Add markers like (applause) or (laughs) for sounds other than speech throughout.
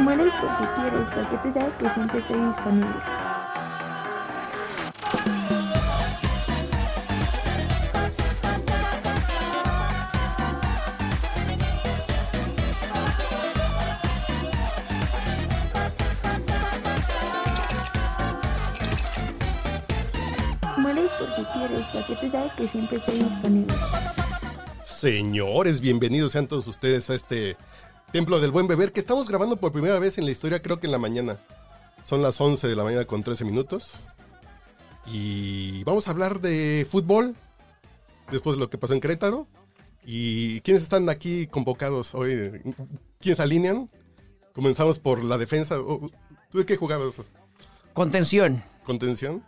Mueres porque quieres, porque tú sabes que siempre estoy disponible. Que siempre estoy disponible. Señores, bienvenidos sean todos ustedes a este Templo del Buen Beber que estamos grabando por primera vez en la historia, creo que en la mañana. Son las 11 de la mañana con 13 minutos. Y vamos a hablar de fútbol, después de lo que pasó en Querétaro. ¿Y quiénes están aquí convocados hoy? ¿Quiénes alinean? Comenzamos por la defensa. Oh, ¿Tú de qué jugabas? Contención. ¿Contención?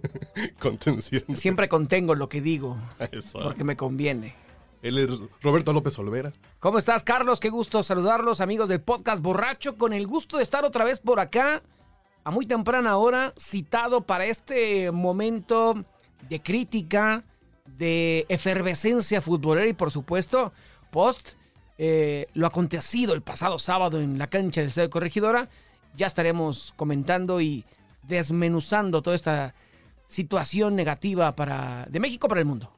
(laughs) Contención. Siempre contengo lo que digo, Eso. porque me conviene. Él es Roberto López Olvera. ¿Cómo estás, Carlos? Qué gusto saludarlos, amigos del podcast Borracho, con el gusto de estar otra vez por acá, a muy temprana hora, citado para este momento de crítica, de efervescencia futbolera y, por supuesto, post eh, lo acontecido el pasado sábado en la cancha del Estadio Corregidora. Ya estaremos comentando y desmenuzando toda esta situación negativa para, de México para el mundo.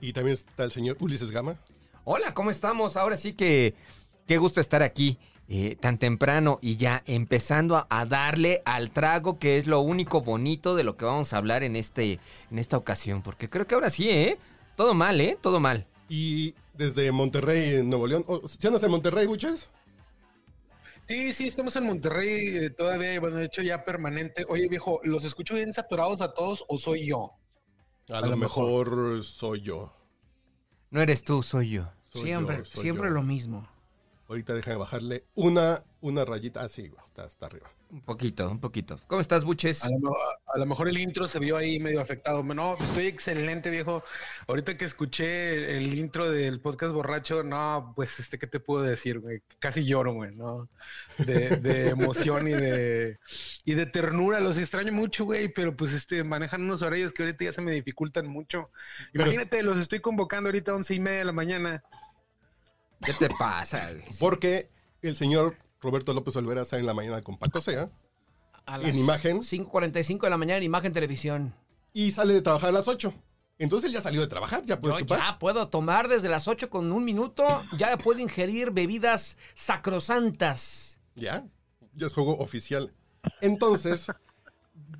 Y también está el señor Ulises Gama. Hola, ¿cómo estamos? Ahora sí que qué gusto estar aquí eh, tan temprano y ya empezando a, a darle al trago, que es lo único bonito de lo que vamos a hablar en, este, en esta ocasión. Porque creo que ahora sí, ¿eh? Todo mal, ¿eh? Todo mal. Y desde Monterrey, en Nuevo León. Oh, ¿Sí andas en Monterrey, Buches? Sí, sí, estamos en Monterrey eh, todavía, bueno, de hecho ya permanente. Oye, viejo, ¿los escucho bien saturados a todos o soy yo? A, lo, lo mejor. soy yo. No eres tú, soy yo. Soy siempre, yo, soy siempre yo. lo mismo. Ahorita déjame bajarle una, una rayita. Ah, sí, está, está arriba. Un poquito, un poquito. ¿Cómo estás, Buches? A lo, mo- a lo mejor el intro se vio ahí medio afectado. No, estoy excelente, viejo. Ahorita que escuché el intro del podcast borracho, no, pues, este, ¿qué te puedo decir, güey? Casi lloro, güey, ¿no? De, de (laughs) emoción y de, y de ternura. Los extraño mucho, güey, pero pues, este, manejan unos horarios que ahorita ya se me dificultan mucho. Pero- Imagínate, los estoy convocando ahorita a once y media de la mañana. ¿Qué te pasa? güey? Porque el señor Roberto López Olvera está en la mañana con Paco Sea A ¿En imagen? 5.45 de la mañana en imagen televisión. y sale de trabajar a las 8. Entonces él ya salió de trabajar, ya puede Yo chupar. ya puedo tomar desde las 8 con un minuto, ya puedo ingerir bebidas sacrosantas. Ya, ya es juego oficial. Entonces,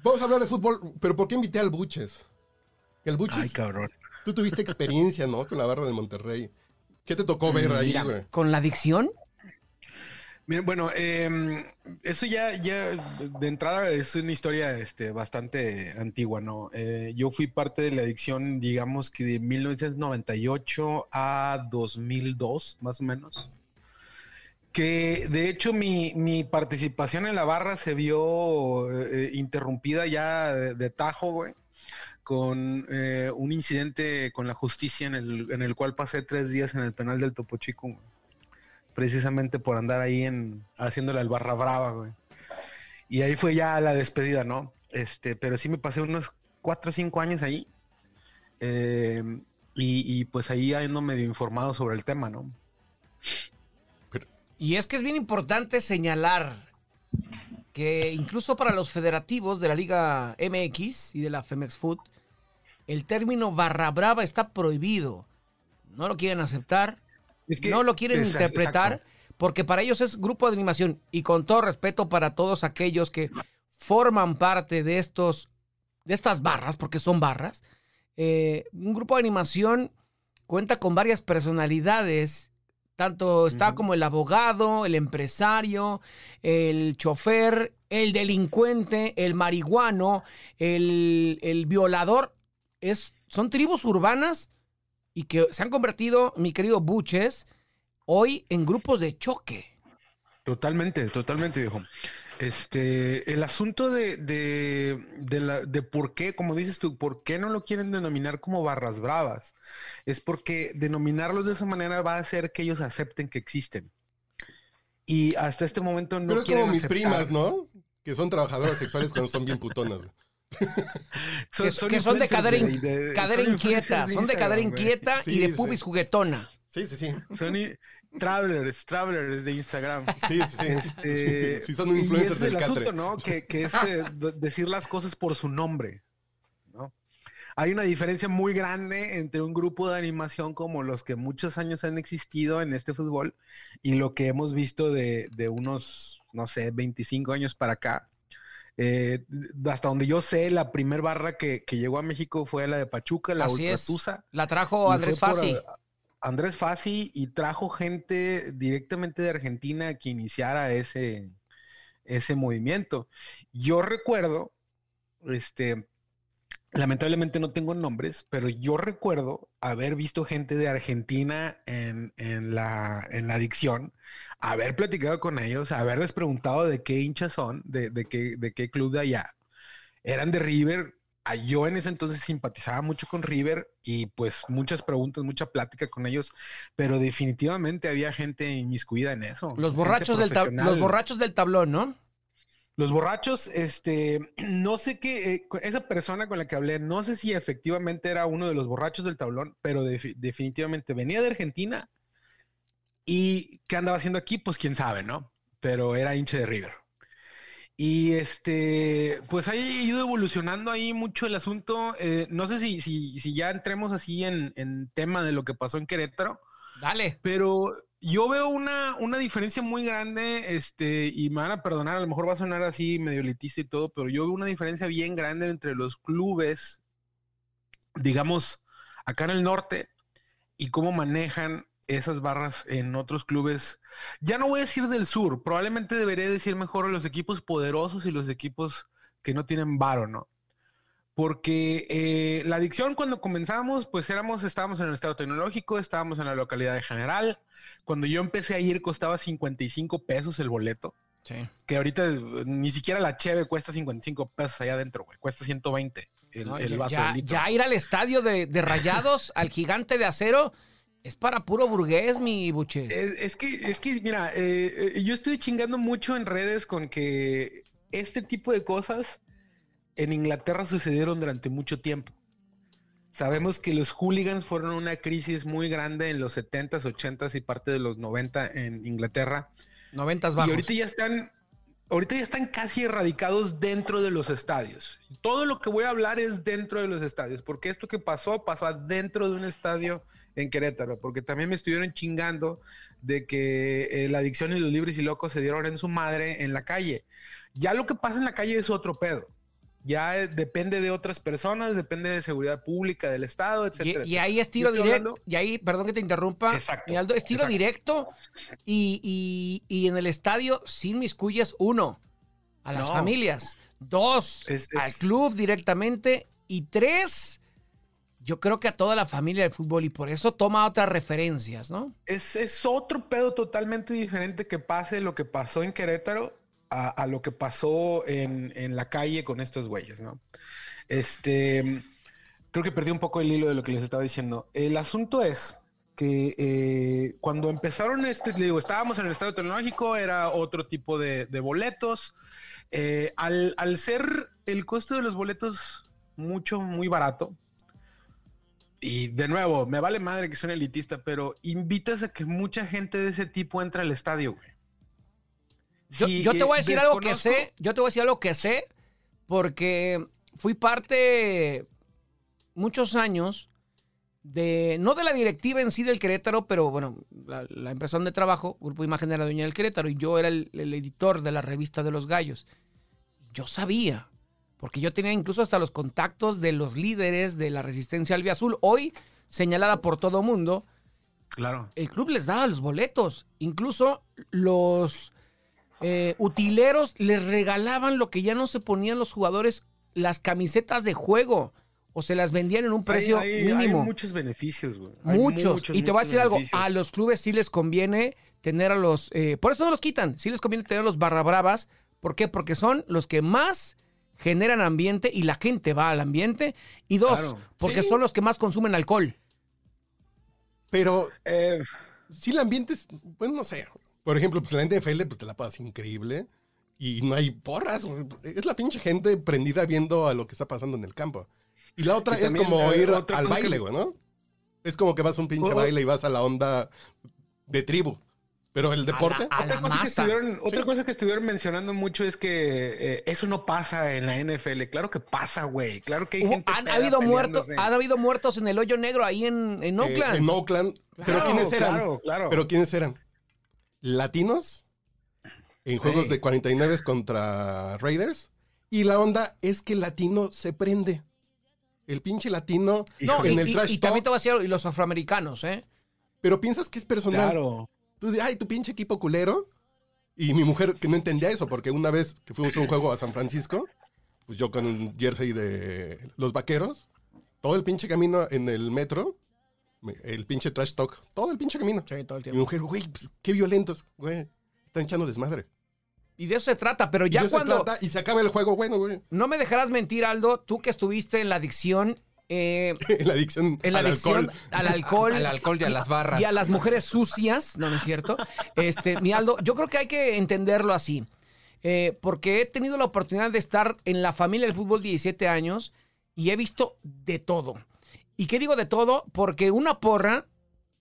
vamos a hablar de fútbol, pero ¿por qué invité al Buches? El Buches, cabrón. tú tuviste experiencia, ¿no? Con la barra de Monterrey. ¿Qué te tocó ver ahí, güey? ¿Con la adicción? Bueno, eh, eso ya, ya de entrada es una historia este, bastante antigua, ¿no? Eh, yo fui parte de la adicción, digamos que de 1998 a 2002, más o menos. Que de hecho mi, mi participación en la barra se vio eh, interrumpida ya de, de tajo, güey, con eh, un incidente con la justicia en el, en el cual pasé tres días en el penal del Topo Chico, güey precisamente por andar ahí en haciéndole al barra brava, güey. Y ahí fue ya la despedida, ¿no? Este, pero sí me pasé unos cuatro o cinco años ahí. Eh, y, y, pues ahí ando medio informado sobre el tema, ¿no? Y es que es bien importante señalar que incluso para los federativos de la Liga MX y de la Femex Food, el término barra brava está prohibido. No lo quieren aceptar, Es que- no lo quieren interpretar, exacto. porque para ellos es grupo de animación. Y con todo respeto para todos aquellos que forman parte de estos, de estas barras, porque son barras, eh, un grupo de animación cuenta con varias personalidades. Tanto está como el abogado, el empresario, el chofer, el delincuente, el marihuano, el, el violador. Es, son tribus urbanas y que se han convertido, mi querido Buches, hoy en grupos de choque. Totalmente, totalmente, viejo. Este, el asunto de, de, de, la, de por qué, como dices tú, por qué no lo quieren denominar como barras bravas, es porque denominarlos de esa manera va a hacer que ellos acepten que existen. Y hasta este momento no Pero es quieren como mis aceptar. primas, ¿no? Que son trabajadoras sexuales cuando son bien putonas. Güey. que, que son de cadera, in- de- cadera son inquieta, de son de cadera inquieta y de sí. pubis juguetona. Sí, sí, sí. Son travelers, travelers de Instagram. Sí, sí, sí. Este, Sí, sí, son influencers y es del el catre. asunto, ¿no? Que, que es eh, decir las cosas por su nombre, ¿no? Hay una diferencia muy grande entre un grupo de animación como los que muchos años han existido en este fútbol y lo que hemos visto de, de unos, no sé, 25 años para acá. Eh, hasta donde yo sé, la primer barra que, que llegó a México fue la de Pachuca, la Así es. Ultratusa. La trajo Andrés Fassi. Andrés Fassi y trajo gente directamente de Argentina que iniciara ese, ese movimiento. Yo recuerdo, este, lamentablemente no tengo nombres, pero yo recuerdo haber visto gente de Argentina en, en la, en la adicción, haber platicado con ellos, haberles preguntado de qué hinchas son, de, de qué, de qué club de allá. Eran de River. Ah, Yo en ese entonces simpatizaba mucho con River y pues muchas preguntas, mucha plática con ellos, pero definitivamente había gente inmiscuida en eso. Los borrachos, del tab- los borrachos del tablón, ¿no? Los borrachos, este, no sé qué, eh, esa persona con la que hablé, no sé si efectivamente era uno de los borrachos del tablón, pero defi- definitivamente venía de Argentina y qué andaba haciendo aquí, pues quién sabe, ¿no? Pero era hincha de River. Y este, pues ha ido evolucionando ahí mucho el asunto. eh, no sé si, si, si ya entremos así en, en tema de lo que pasó en Querétaro. Dale. Pero yo veo una, una diferencia muy grande, este, y me van a perdonar, a lo mejor va a sonar así medio elitista y todo, pero yo veo una diferencia bien grande entre los clubes, digamos, acá en el norte, y cómo manejan esas barras en otros clubes. Ya no voy a decir del sur, probablemente debería decir mejor los equipos poderosos y los equipos que no tienen varo, ¿no? Porque eh, la adicción cuando comenzamos, pues éramos, estábamos en el estado tecnológico, estábamos en la localidad de General. Cuando yo empecé a ir costaba 55 pesos el boleto, Sí. que ahorita eh, ni siquiera la cheve cuesta 55 pesos allá adentro, güey, cuesta 120 el, No, el ya- vaso ya, de ya ir al estadio de, de Rayados, al gigante de acero, es para puro burgués, mi buches. Es, es que, es que, mira, eh, yo estoy chingando mucho en redes con que este tipo de cosas en Inglaterra sucedieron durante mucho tiempo. Sabemos que los hooligans fueron una crisis muy grande en los 70s, 80s y parte de los 90 en Inglaterra. Noventas Y bajos. ahorita ya están, ahorita ya están casi erradicados dentro de los estadios. Todo lo que voy a hablar es dentro de los estadios, porque esto que pasó, pasó dentro de un estadio en Querétaro, porque también me estuvieron chingando de que eh, la adicción y los libres y locos se dieron en su madre en la calle. Ya lo que pasa en la calle es otro pedo. Ya eh, depende de otras personas, depende de seguridad pública, del Estado, etcétera. Y, y ahí es tiro directo. Y ahí, perdón que te interrumpa. Aldo, es tiro exacto. directo. Y, y- y en el estadio, sin miscuyes, uno, a las No. familias. Dos, Es- al club directamente. Y tres, yo creo que a toda la familia del fútbol. Y por eso toma otras referencias, ¿no? es, es otro pedo totalmente diferente que pase lo que pasó en Querétaro a, lo que pasó en, en la calle con estos güeyes, ¿no? Este, creo que perdí un poco el hilo de lo que les estaba diciendo. El asunto es que eh, cuando empezaron este, digo, estábamos en el estado tecnológico, era otro tipo de, boletos. Eh, al, al ser el costo de los boletos mucho, muy barato, y de nuevo, me vale madre que soy elitista, pero invitas a que mucha gente de ese tipo entre al estadio, güey. Yo, te eh, voy a decir algo que sé, yo te voy a decir algo que sé, porque fui parte muchos años de, no de la directiva en sí del Querétaro, pero bueno, la, la empresa donde trabajo, Grupo Imagen era dueña del Querétaro, y yo era el, el editor de la revista de los gallos. Yo sabía, porque yo tenía incluso hasta los contactos de los líderes de la resistencia albiazul, hoy señalada por todo mundo, Claro. el club les daba los boletos. Incluso los eh, utileros les regalaban lo que ya no se ponían los jugadores, las camisetas de juego. O se las vendían en un precio Hay- hay- mínimo. Hay muchos beneficios, güey. Muchos. Y te voy a decir algo, a los clubes sí les conviene tener a los... eh, por eso no los quitan, sí les conviene tener a los barra bravas. ¿Por qué? Porque son los que más generan ambiente y la gente va al ambiente. Y dos, Claro. porque Sí. son los que más consumen alcohol. Pero Eh, si el ambiente es, bueno, no sé. Por ejemplo, pues la NFL pues te la pasas increíble. Y no hay porras. Es la pinche gente prendida viendo a lo que está pasando en el campo. Y la otra Y es también, como eh, ir otra al baile, güey, ¿no? Es como que vas a un pinche Oh. baile y vas a la onda de tribu. Pero el deporte. A Otra la cosa, que estuvieron, otra Sí. cosa que estuvieron mencionando mucho es que eh, eso no pasa en la NFL. Claro que pasa, güey. Claro que hay gente. han, habido muertos, han habido muertos en el hoyo negro ahí en, en eh, Oakland. en Oakland. pero ¿quiénes eran? Claro, claro. Pero ¿quiénes eran? ¿Latinos? En juegos Sí. de 49 contra Raiders. Y la onda es que el latino se prende. El pinche latino no, en y, el y- trash y también te voy a decir, y los afroamericanos, ¿eh? Pero piensas que es personal. Claro. Tú dices, ay, tu pinche equipo culero. Y mi mujer que no entendía eso, porque una vez que fuimos a un juego a San Francisco, pues yo con un jersey de los vaqueros, todo el pinche camino en el metro, me- el pinche trash talk, todo el pinche camino. Sí, todo el Y mi tiempo. mujer, güey, pues, qué violentos, güey. Están echando desmadre. Y de eso se trata, pero Y ya de eso se cuando... trata, y se acaba el juego, bueno, güey. No me dejarás mentir, Aldo, tú que estuviste en la adicción, eh, (laughs) En la adicción en la al adicción alcohol. al (laughs) alcohol, Al alcohol y a las barras. y a las mujeres sucias, no, no es cierto. Este, mi Aldo, yo creo que hay que entenderlo así. eh, porque he tenido la oportunidad de estar en la familia del fútbol 17 años y he visto de todo. ¿Y qué digo de todo? Porque una porra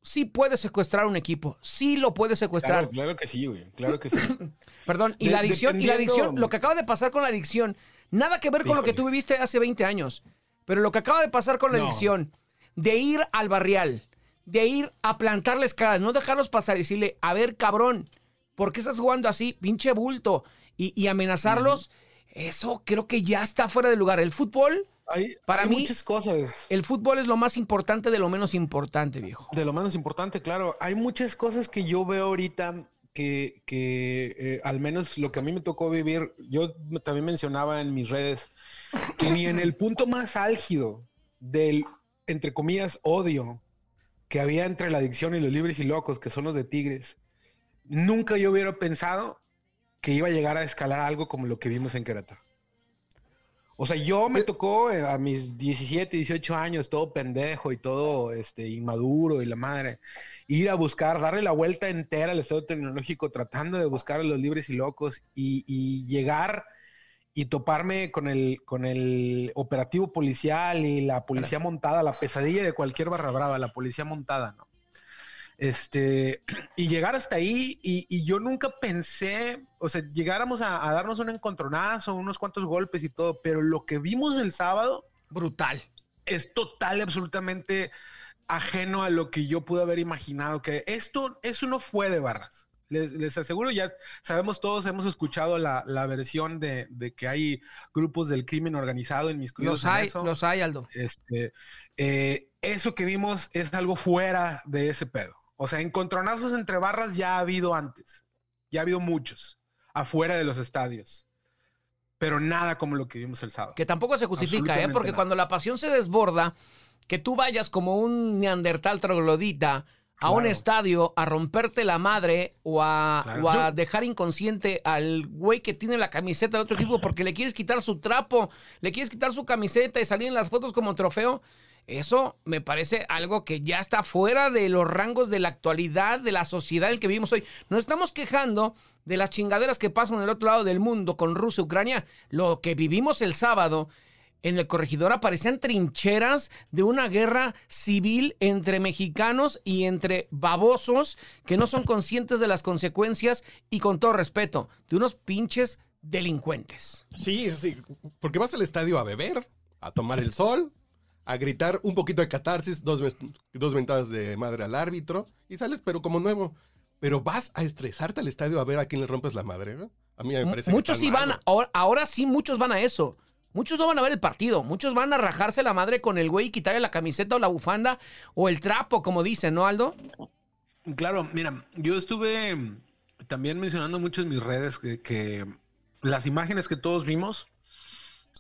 sí puede secuestrar un equipo, sí lo puede secuestrar. Claro, claro que sí, güey. Claro que sí. (laughs) Perdón, y De- la adicción, y la adicción, lo que acaba de pasar con la adicción, nada que ver con lo que tú viviste hace 20 años, pero lo que acaba de pasar con la No. adicción, de ir al barrial, de ir a plantarles caras, no dejarlos pasar y decirle, a ver, cabrón, ¿por qué estás jugando así, pinche bulto? Y, y amenazarlos, eso creo que ya está fuera de lugar. El fútbol, Hay, Para hay mí- muchas cosas. el fútbol es lo más importante de lo menos importante, viejo. De lo menos importante, claro. Hay muchas cosas que yo veo ahorita que, que eh, al menos lo que a mí me tocó vivir, yo también mencionaba en mis redes, que ni en el punto más álgido del, entre comillas, odio que había entre la adicción y los libres y locos, que son los de Tigres, nunca yo hubiera pensado que iba a llegar a escalar algo como lo que vimos en Querétaro. O sea, yo me tocó eh, a mis 17, 18 años, todo pendejo y todo este, inmaduro y la madre, ir a buscar, darle la vuelta entera al estado tecnológico, tratando de buscar a los libres y locos y, y llegar y toparme con el, con el operativo policial y la policía montada, la pesadilla de cualquier barra brava, la policía montada, ¿no? Este, (clears throat) y llegar hasta ahí, y, y yo nunca pensé, o sea, llegáramos a, a darnos un encontronazo, unos cuantos golpes y todo, pero lo que vimos el sábado Brutal. es total absolutamente ajeno a lo que yo pude haber imaginado, que esto, eso no fue de barras. Les, les aseguro, ya sabemos todos, hemos escuchado la, la versión de, de que hay grupos del crimen organizado en mis Los hay, los hay, Aldo. este, eh, eso que vimos es algo fuera de ese pedo. O sea, encontronazos entre barras ya ha habido antes. Ya ha habido muchos afuera de los estadios. Pero nada como lo que vimos el sábado. Que tampoco se justifica, ¿eh? Porque nada. cuando la pasión se desborda, que tú vayas como un neandertal troglodita a un estadio a romperte la madre o a, Claro. o a dejar inconsciente al güey que tiene la camiseta de otro equipo porque le quieres quitar su trapo, le quieres quitar su camiseta y salir en las fotos como trofeo. Eso me parece algo que ya está fuera de los rangos de la actualidad, de la sociedad en que vivimos hoy. Nos estamos quejando de las chingaderas que pasan del otro lado del mundo con Rusia, Ucrania. Lo que vivimos el sábado en el corregidor aparecían trincheras de una guerra civil entre mexicanos y entre babosos que no son conscientes de las consecuencias y con todo respeto, de unos pinches delincuentes. Sí, sí, porque vas al estadio a beber, a tomar el sol, a gritar un poquito de catarsis, dos, dos ventadas de madre al árbitro y sales pero como nuevo. Pero vas a estresarte al estadio a ver a quién le rompes la madre, ¿no? A mí me parece que muchos sí mal, van, ahora, ahora sí muchos van a eso. Muchos no van a ver el partido, muchos van a rajarse la madre con el güey y quitarle la camiseta o la bufanda o el trapo, como dicen, ¿no, Aldo? Claro, mira, yo estuve también mencionando mucho en mis redes que, que las imágenes que todos vimos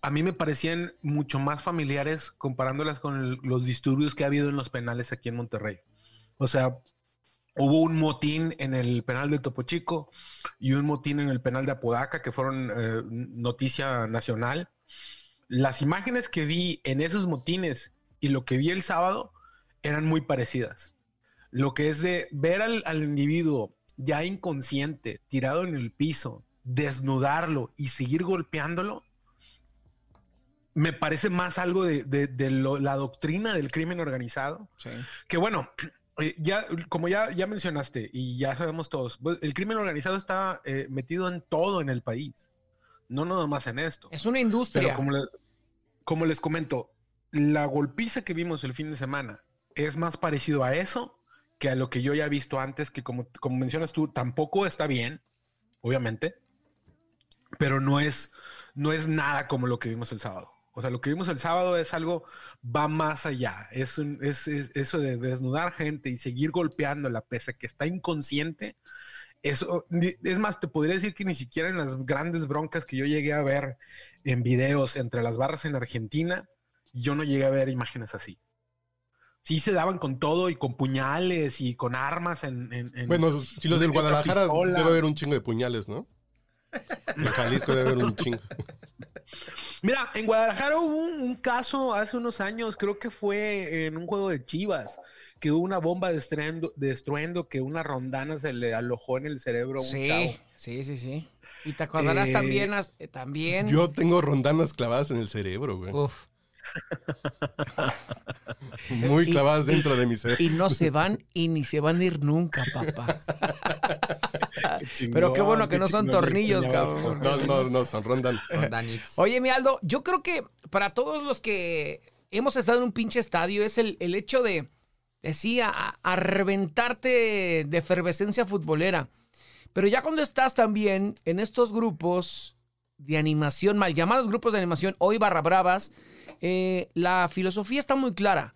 a mí me parecían mucho más familiares comparándolas con los disturbios que ha habido en los penales aquí en Monterrey. O sea, hubo un motín en el penal de Topo Chico y un motín en el penal de Apodaca que fueron eh, noticia nacional. Las imágenes que vi en esos motines y lo que vi el sábado eran muy parecidas lo que es de ver al, al individuo ya inconsciente, tirado en el piso, desnudarlo y seguir golpeándolo, me parece más algo de, de- de lo- la doctrina del crimen organizado. Sí. Que bueno, eh, ya, como ya, ya mencionaste y ya sabemos todos, pues, el crimen organizado está eh, metido en todo en el país, no nada más en esto. Es una Pero industria. como, le- como les comento, la golpiza que vimos el fin de semana es más parecido a eso que a lo que yo ya he visto antes, que como, como mencionas tú, tampoco está bien, obviamente, pero no es, no es nada como lo que vimos el sábado. O sea, lo que vimos el sábado es algo, va más allá. Es, un- es- es- eso de desnudar gente y seguir golpeándola pese a que está inconsciente. Eso, es más, te podría decir que ni siquiera en las grandes broncas que yo llegué a ver en videos entre las barras en Argentina, yo no llegué a ver imágenes así. Sí se daban con todo y con puñales y con armas en... en- en- Bueno, si los del Guadalajara debe haber un chingo de puñales, ¿no? En Jalisco debe haber un (laughs) chingo. Mira, en Guadalajara hubo un, un caso hace unos años, creo que fue en un juego de Chivas, que hubo una bomba de estruendo, de estruendo que una rondana se le alojó en el cerebro a un Sí, chavo. sí, sí, sí. Y te acordarás Eh, también, eh, también. Yo tengo rondanas clavadas en el cerebro, güey. Uf. (laughs) Muy y- clavadas dentro de mi cerebro. Y no se van y ni se van a ir nunca, papá. Qué chingón, Pero qué bueno que no son tornillos, cabrón. No, no, no, son rondan. Oye, mi Aldo, yo creo que para todos los que hemos estado en un pinche estadio es el, el hecho de, decía, a, a reventarte de efervescencia futbolera. Pero ya cuando estás también en estos grupos de animación, mal llamados grupos de animación, hoy barra bravas, eh, la filosofía está muy clara.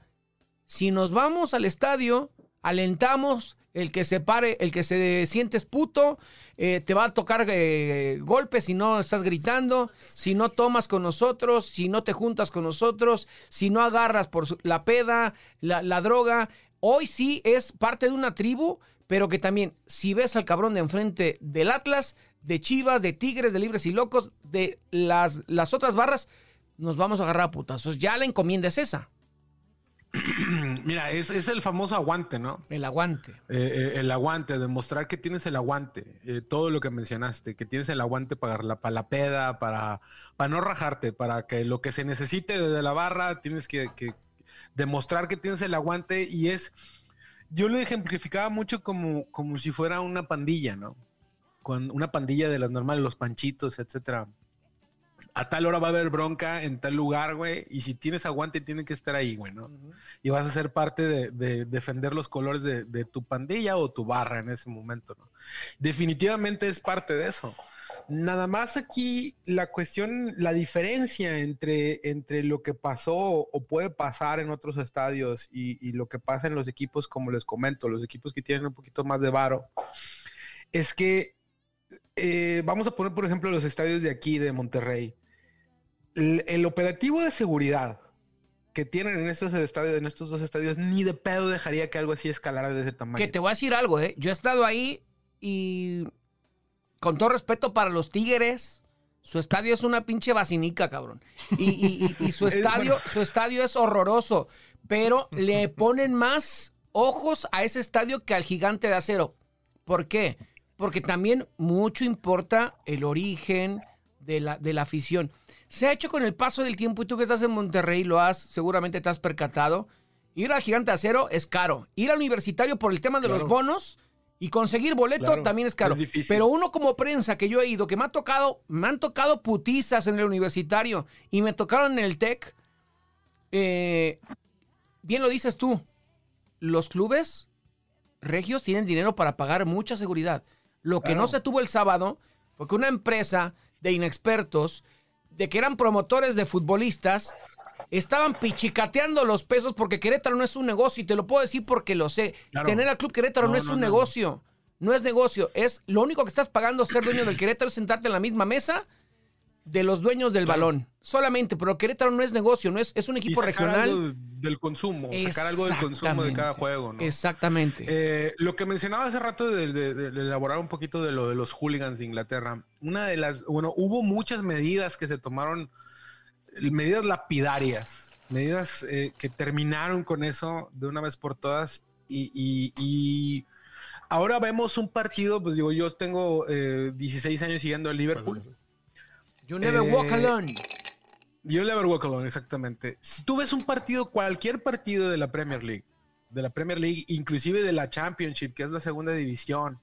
Si nos vamos al estadio, alentamos, el que se pare, el que se sientes puto, eh, te va a tocar eh, golpes si no estás gritando, si no tomas con nosotros, si no te juntas con nosotros, si no agarras por la peda, la, la droga. Hoy sí es parte de una tribu, pero que también, si ves al cabrón de enfrente del Atlas, de Chivas, de Tigres, de Libres y Locos, de las, las otras barras, nos vamos a agarrar a putazos. Ya la encomienda es esa, (clears throat) Mira, es, es el famoso aguante, ¿no? el aguante. Eh, eh, el aguante, demostrar que tienes el aguante, eh, todo lo que mencionaste, que tienes el aguante para la, para la peda, para, para no rajarte, para que lo que se necesite desde la barra, tienes que, que demostrar que tienes el aguante y es, yo lo ejemplificaba mucho como, como si fuera una pandilla, ¿no? Con una pandilla de las normales, los panchitos, etcétera. A tal hora va a haber bronca en tal lugar, güey, y si tienes aguante, tiene que estar ahí, güey, ¿no? y vas a ser parte de, de defender los colores de, de tu pandilla o tu barra en ese momento, ¿no? Definitivamente es parte de eso. Nada más aquí la cuestión, la diferencia entre, entre lo que pasó o puede pasar en otros estadios y, y lo que pasa en los equipos, como les comento, los equipos que tienen un poquito más de varo, es que eh, vamos a poner, por ejemplo, los estadios de aquí, de Monterrey. El, el operativo de seguridad que tienen en estos estadios, en estos dos estadios, ni de pedo dejaría que algo así escalara de ese tamaño. Que te voy a decir algo, ¿eh? Yo he estado ahí y con todo respeto para los Tigres, su estadio es una pinche vacinica, cabrón. Y, y- y- y su (laughs) Es estadio, bueno. su estadio es horroroso, pero le (laughs) ponen más ojos a ese estadio que al gigante de acero. ¿Por qué? Porque también mucho importa el origen de la, de la afición. Se ha hecho con el paso del tiempo y tú que estás en Monterrey lo has, seguramente te has percatado. Ir al gigante acero es caro. Ir al universitario por el tema de los bonos y conseguir boleto Claro, también es caro. es. Pero uno como prensa que yo he ido, que me ha tocado, me han tocado putizas en el universitario y me tocaron en el TEC, eh, bien lo dices tú, los clubes regios tienen dinero para pagar mucha seguridad. Lo que Claro. no se tuvo el sábado fue que una empresa de inexpertos, de que eran promotores de futbolistas, estaban pichicateando los pesos porque Querétaro no es un negocio y te lo puedo decir porque lo sé. Claro. Tener al club Querétaro no, No, es no, un no. negocio. No es negocio. Es lo único que estás pagando ser dueño del Querétaro es sentarte en la misma mesa de los dueños del Claro. balón. Solamente, pero Querétaro no es negocio, no es, es un Y equipo sacar regional. algo del consumo, sacar algo del consumo de cada juego, ¿no? Exactamente. Eh, lo que mencionaba hace rato de, de- de- de elaborar un poquito de lo de los hooligans de Inglaterra, una de las, bueno, hubo muchas medidas que se tomaron, medidas lapidarias, medidas eh, que terminaron con eso de una vez por todas y, y- y ahora vemos un partido, pues digo, yo tengo eh, 16 años siguiendo al Liverpool. You never Eh, walk alone. Yo never walk alone, exactamente. Si tú ves un partido, cualquier partido de la Premier League, de la Premier League, inclusive de la Championship, que es la segunda división,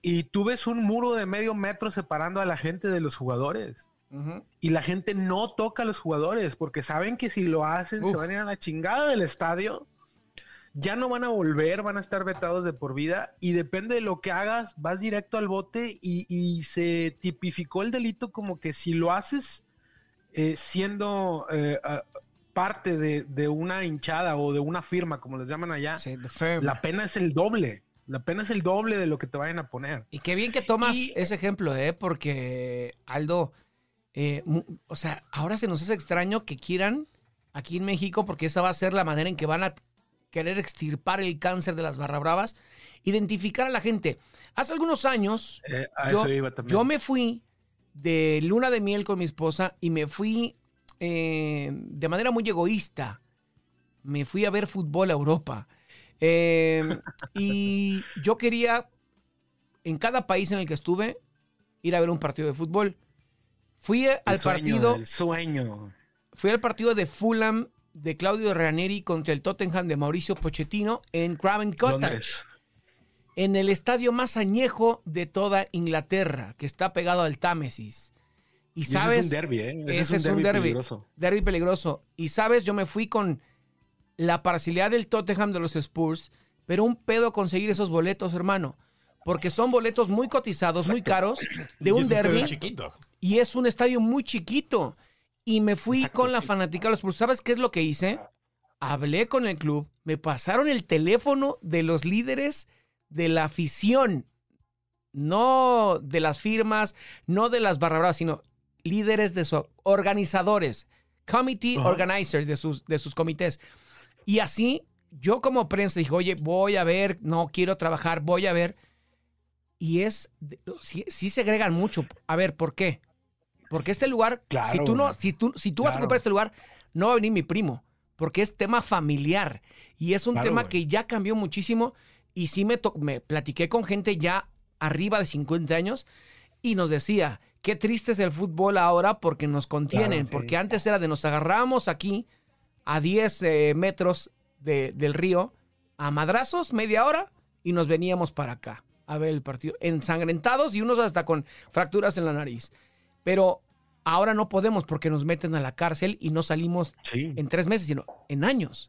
y tú ves un muro de medio metro separando a la gente de los jugadores. Y la gente no toca a los jugadores porque saben que si lo hacen se van a ir a la chingada del estadio. Ya no van a volver, van a estar vetados de por vida y depende de lo que hagas, vas directo al bote y, y se tipificó el delito como que si lo haces eh, siendo eh, parte de, de una hinchada o de una firma, como les llaman allá, Sí, la pena es el doble. La pena es el doble de lo que te vayan a poner. Y qué bien que tomas Y- ese ejemplo, ¿eh? Porque, Aldo, eh, o sea, ahora se nos hace extraño que quieran aquí en México, porque esa va a ser la manera en que van a querer extirpar el cáncer de las barra bravas, identificar a la gente. Hace algunos años, Eh, yo, me fui de luna de miel con mi esposa y me fui eh, de manera muy egoísta. Me fui a ver fútbol a Europa. Eh, y (laughs) yo quería, en cada país en el que estuve, ir a ver un partido de fútbol. Fui El al sueño, partido, El sueño. fui al partido de Fulham de Claudio Ranieri contra el Tottenham de Mauricio Pochettino en Craven Cottage Londres. en el estadio más añejo de toda Inglaterra, que está pegado al Támesis. Y Y ese sabes, es un derby, ¿eh? Ese, ese es un derby, peligroso. derby peligroso. Y sabes, yo me fui con la parcialidad del Tottenham de los Spurs, pero un pedo conseguir esos boletos, hermano. Porque son boletos muy cotizados, muy caros, de Y un derby. chiquito. Y es un estadio muy chiquito. Y me fui Exacto, con la fanática de los Spurs. ¿Sabes qué es lo que hice? Hablé con el club, me pasaron el teléfono de los líderes de la afición, no de las firmas, no de las barra bravas, sino líderes de sus organizadores, committee Ajá. organizer de sus, de sus comités. Y así, yo como prensa dije, oye, voy a ver, no quiero trabajar, voy a ver. Y es, sí, sí segregan mucho. A ver, ¿por qué? Porque este lugar, Claro, si tú no, si tú, si tú vas a ocupar este lugar, no va a venir mi primo, porque es tema familiar y es un Claro, tema güey. que ya cambió muchísimo y sí me, me platiqué con gente ya arriba de 50 años y nos decía, qué triste es el fútbol ahora porque nos contienen, sí. porque antes era de nos agarrábamos aquí a 10 eh, metros de- del río, a madrazos, media hora, y nos veníamos para acá a ver el partido, ensangrentados y unos hasta con fracturas en la nariz. Pero ahora no podemos porque nos meten a la cárcel y no salimos Sí. en tres meses, sino en años.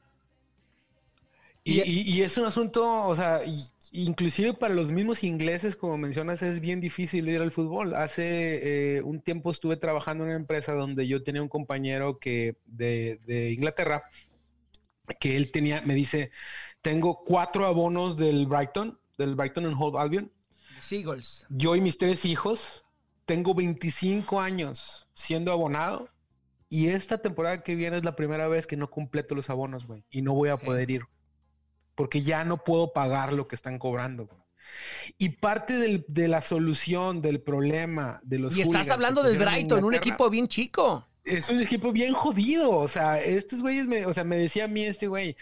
Y, y- y es un asunto, o sea, y- inclusive para los mismos ingleses, como mencionas, es bien difícil ir al fútbol. Hace eh, un tiempo estuve trabajando en una empresa donde yo tenía un compañero que de, de Inglaterra, que él tenía, me dice, tengo cuatro abonos del Brighton, del Brighton and Hove Albion. Seagulls. Yo y mis tres hijos, tengo 25 años siendo abonado. Y esta temporada que viene es la primera vez que no completo los abonos, güey. Y no voy a Sí. poder ir. Porque ya no puedo pagar lo que están cobrando. Y parte del- de la solución del problema de los Y estás hablando del Brighton, un equipo bien chico. Es un equipo bien jodido. O sea, estos güeyes, me, o sea, me decía a mí este güey,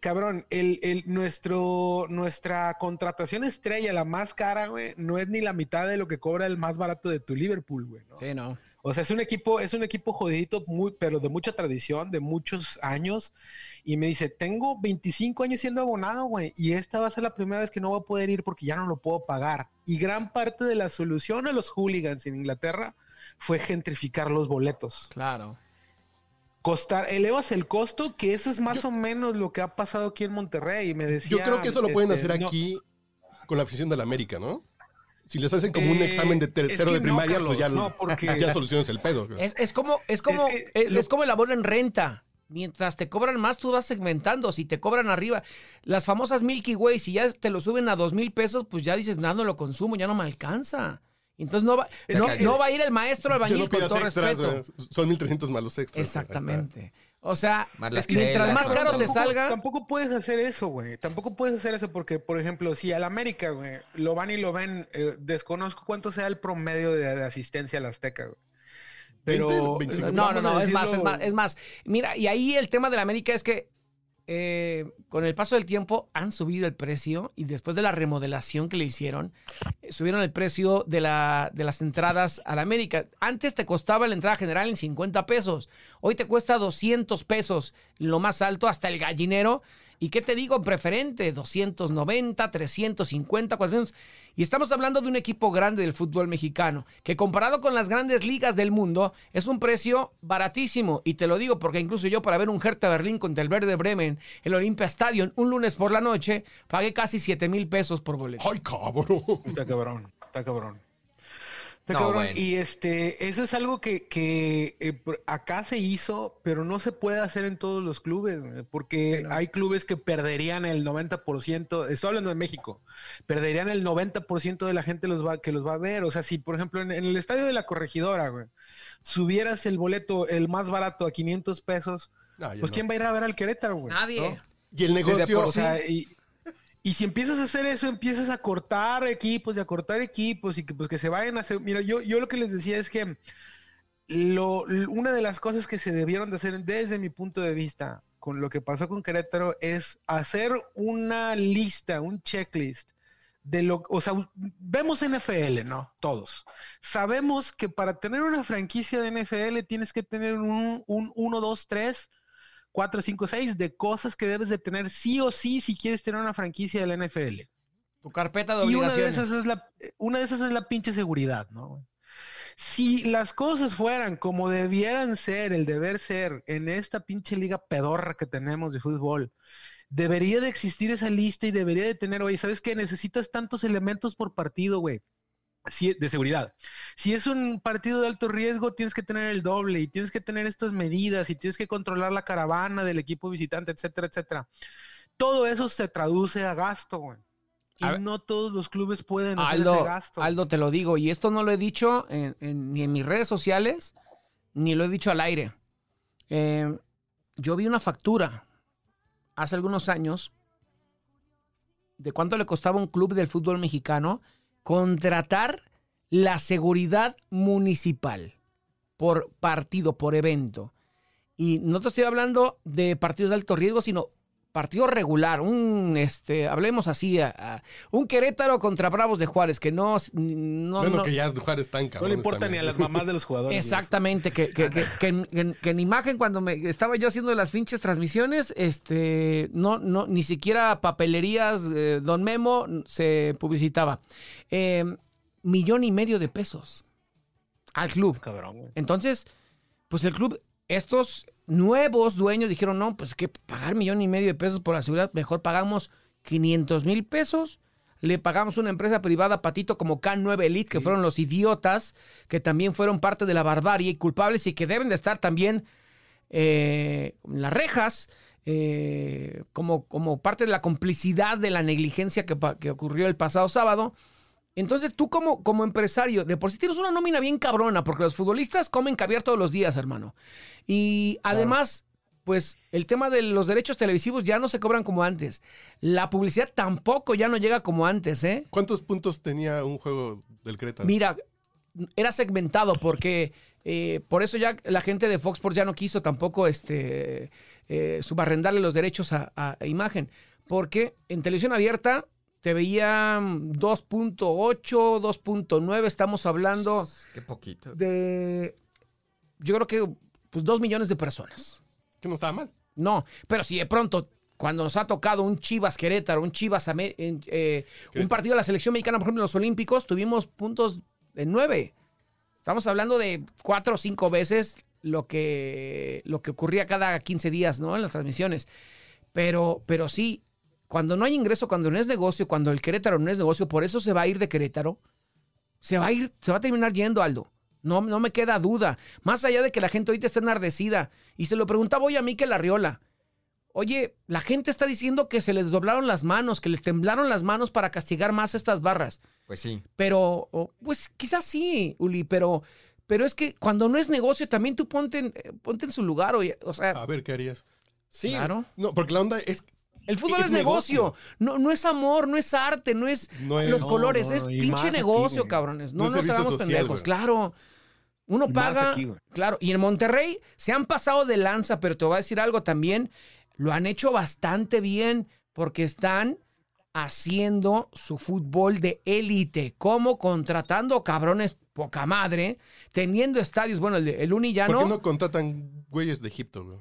cabrón, el, el, nuestro, nuestra contratación estrella, la más cara, güey, no es ni la mitad de lo que cobra el más barato de tu Liverpool, güey. ¿no? Sí, no. O sea, es un equipo, es un equipo jodidito, muy, pero de mucha tradición, de muchos años. Y me dice, tengo 25 años siendo abonado, güey, y esta va a ser la primera vez que no voy a poder ir porque ya no lo puedo pagar. Y gran parte de la solución a los hooligans en Inglaterra fue gentrificar los boletos. Claro. Costar, elevas el costo, que eso es más o menos lo que ha pasado aquí en Monterrey. Y me decía, Yo creo que eso lo pueden este, hacer no, aquí con la afición de la América, ¿no? Si les hacen como un Eh, examen de es tercero que de no, primaria, Carlos, pues ya, no, porque- (laughs) ya solucionas el pedo. Es, es como, es como, que es, lo- es como el abono en renta. Mientras te cobran más, tú vas segmentando. Si te cobran arriba, las famosas Milky Way, si ya te lo suben a dos mil pesos, pues ya dices, nada, no lo consumo, ya no me alcanza. Entonces no va, no, va a ir el maestro al Ya bañil no con todo extras, respeto. son 1300 más los extras. Exactamente. O sea, mientras chelas, más caro te salga, Tampoco puedes hacer eso, güey. Tampoco puedes hacer eso porque, por ejemplo, si al América, güey, lo van y lo ven, eh, desconozco cuánto sea el promedio de, de asistencia al Azteca, güey. Pero 20, 25. No, no, no, es más, es más, es más. Mira, y ahí el tema de la América es que eh, con el paso del tiempo han subido el precio y después de la remodelación que le hicieron, eh, subieron el precio de, la, de las entradas a la América. Antes te costaba la entrada general en 50 pesos, hoy te cuesta 200 pesos, lo más alto, hasta el gallinero. ¿Y qué te digo? Preferente, 290, 350, 400. Y estamos hablando de un equipo grande del fútbol mexicano, que comparado con las grandes ligas del mundo, es un precio baratísimo. Y te lo digo porque incluso yo para ver un Hertha Berlín contra el Verde Bremen, el Olympia Stadium, un lunes por la noche, pagué casi 7 mil pesos por boleto. ¡Ay, cabrón! Está cabrón, está cabrón. Está No, cabrón. bueno. Y este, eso es algo que, que, eh, acá se hizo, pero no se puede hacer en todos los clubes, güey, porque Sí, no. hay clubes que perderían el 90%, estoy hablando de México, perderían el 90% de la gente los va, que los va a ver. O sea, si por ejemplo en, en el estadio de la corregidora, güey, subieras el boleto, el más barato a 500 pesos, pues no. ¿quién va a ir a ver al Querétaro, güey? Nadie. ¿No? Y el negocio. O sea, y, y si empiezas a hacer eso, empiezas a cortar equipos y a cortar equipos y que pues que se vayan a hacer. Mira, yo, yo lo que les decía es que lo, una de las cosas que se debieron de hacer desde mi punto de vista con lo que pasó con Querétaro es hacer una lista, un checklist de lo, o sea, vemos NFL, ¿no? Todos. Sabemos que para tener una franquicia de NFL tienes que tener un 1, 2, 3, 4, 5, 6 de cosas que debes de tener sí o sí si quieres tener una franquicia de la NFL. Tu carpeta de Y una de obligaciones. esas es la, una de esas es la pinche seguridad, ¿no? Si las cosas fueran como debieran ser, el deber ser, en esta pinche liga pedorra que tenemos de fútbol, debería de existir esa lista y debería de tener, oye, ¿sabes qué? Necesitas tantos elementos por partido, güey. Si- de seguridad. Si es un partido de alto riesgo, tienes que tener el doble y tienes que tener estas medidas y tienes que controlar la caravana del equipo visitante, etcétera, etcétera. Todo eso se traduce a gasto, güey. Y A no todos los clubes pueden hacer ese gasto. Aldo, te lo digo, y esto no lo he dicho en- en- ni en mis redes sociales, ni lo he dicho al aire. Eh, yo vi una factura hace algunos años de cuánto le costaba un club del fútbol mexicano contratar la seguridad municipal por partido, por evento. Y no te estoy hablando de partidos de alto riesgo, sino partido regular, un, este, hablemos así, a- a- un Querétaro contra Bravos de Juárez, que no... no, bueno, no- que ya Juárez tan no le importa ni a las mamás de los jugadores. Exactamente, que, que, que, que en- que en- que en imagen cuando me estaba yo haciendo las pinches transmisiones, este, no, no, ni siquiera papelerías, eh, Don Memo se publicitaba. Eh, millón y medio de pesos al club. Cabrón, güey. Entonces, pues el club, estos nuevos dueños dijeron, no, pues que pagar millón y medio de pesos por la seguridad, mejor pagamos 500 mil pesos. Le pagamos una empresa privada, Patito, como K9 Elite, que fueron los idiotas, que también fueron parte de la barbarie y culpables y que deben de estar también eh, en las rejas, eh, como, como parte de la complicidad de la negligencia que, que ocurrió el pasado sábado. Entonces tú como, como empresario, de por sí tienes una nómina bien cabrona, porque los futbolistas comen caviar todos los días, hermano. Y además, pues el tema de los derechos televisivos ya no se cobran como antes. La publicidad tampoco ya no llega como antes, ¿eh? ¿Cuántos puntos tenía un juego del Querétaro? Mira, era segmentado porque eh, por eso ya la gente de Fox Sports ya no quiso tampoco este, eh, subarrendarle los derechos a, a- a imagen. Porque en televisión abierta te veían 2.8, 2.9, estamos hablando Qué poquito. de, yo creo que, pues 2 millones de personas. Que no estaba mal. No, pero si de pronto, cuando nos ha tocado un Chivas Querétaro, un Chivas, eh, un partido de la selección mexicana, por ejemplo, en los Olímpicos, tuvimos puntos de nueve. Estamos hablando de cuatro o cinco veces lo que, lo que ocurría cada 15 días, ¿no? En las transmisiones. Pero, pero sí, cuando no hay ingreso, cuando no es negocio, cuando el Querétaro no es negocio, por eso se va a ir de Querétaro. Se va a ir, se va a terminar yendo, Aldo. No, no me queda duda. Más allá de que la gente ahorita está enardecida. Y se lo preguntaba hoy a mí que la Riola. Oye, la gente está diciendo que se les doblaron las manos, que les temblaron las manos para castigar más estas barras. Pues sí. Pero, pues quizás sí, Uli, pero, pero es que cuando no es negocio, también tú ponte en, eh, ponte en su lugar, oye. O sea, A ver, ¿qué harías? Sí. Claro. No, porque la onda es. El fútbol es es, negocio. No, no es amor, no es arte, no es No es- los No, colores, no, es pinche negocio, cabrones. No nos hagamos social, pendejos, güey. claro. Uno Y paga, aquí, claro. Y en Monterrey se han pasado de lanza, pero te voy a decir algo también. lo han hecho bastante bien porque están haciendo su fútbol de élite, como contratando cabrones poca madre, teniendo estadios, bueno, el, el Uni ya ¿Por no, qué no contratan güeyes de Egipto, güey?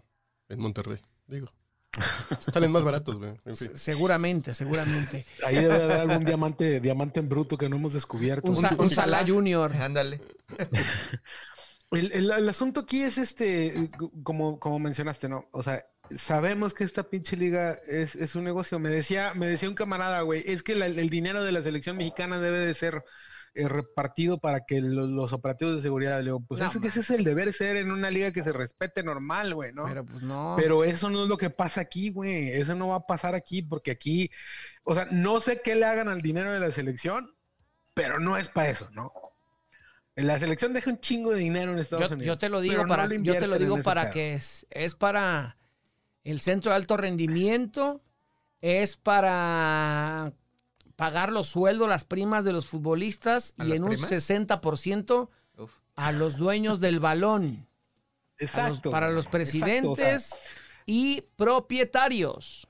En Monterrey, digo. (laughs) Salen más baratos, güey. En fin. seguramente, seguramente. Ahí debe haber algún diamante, diamante en bruto que no hemos descubierto. Un, Sa- un Salah Junior. Ándale. (laughs) El, el- el asunto aquí es este, como, como mencionaste, ¿no? O sea, sabemos que esta pinche liga es, es un negocio. Me decía, me decía un camarada, güey, es que la- el dinero de la selección mexicana debe de ser eh, repartido para que lo- los operativos de seguridad, le digo, pues No, es ese es el deber ser en una liga que se respete normal, güey, ¿no? Pero pues no. Pero eso no es lo que pasa aquí, güey. Eso no va a pasar aquí porque aquí, o sea, no sé qué le hagan al dinero de la selección, pero no es para eso, ¿no? La selección deja un chingo de dinero en Estados yo, Unidos. yo te lo digo no para, yo te lo digo para que es, es para el centro de alto rendimiento, es para pagar los sueldos, las primas de los futbolistas ¿A y en un primas? 60% Uf. a los dueños del balón, los- Exacto. para los güey. Exacto, o sea, presidentes y propietarios.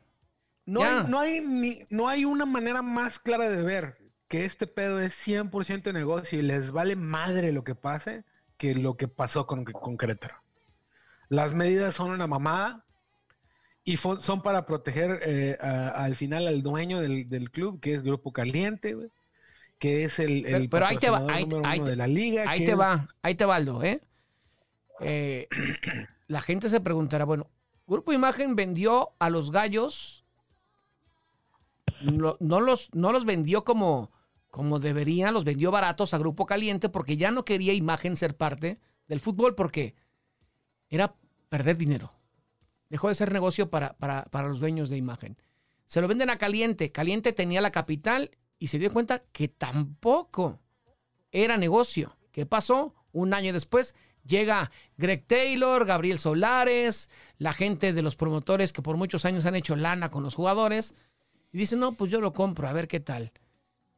no, hay, no, hay ni- no hay una manera más clara de ver que este pedo es 100% negocio y les vale madre lo que pase que lo que pasó con, con Querétaro. Las medidas son una mamada y son para proteger eh, a- al final al dueño del, del club, que es Grupo Caliente, güey, que es el, el pero ahí te va, ahí- ahí de la liga. Ahí te es- va, ahí te va, Aldo, ¿eh? Eh, (clears throat) La gente se preguntará, bueno, Grupo Imagen vendió a los gallos, no, no los, no los vendió como, como debería, los vendió baratos a Grupo Caliente porque ya no quería Imagen ser parte del fútbol porque era perder dinero. Dejó de ser negocio para, para, para los dueños de Imagen. Se lo venden a Caliente. Caliente tenía la capital y se dio cuenta que tampoco era negocio. ¿Qué pasó? Un año después llega Greg Taylor, Gabriel Solares, la gente de los promotores que por muchos años han hecho lana con los jugadores. Y dicen, no, pues yo lo compro, a ver qué tal.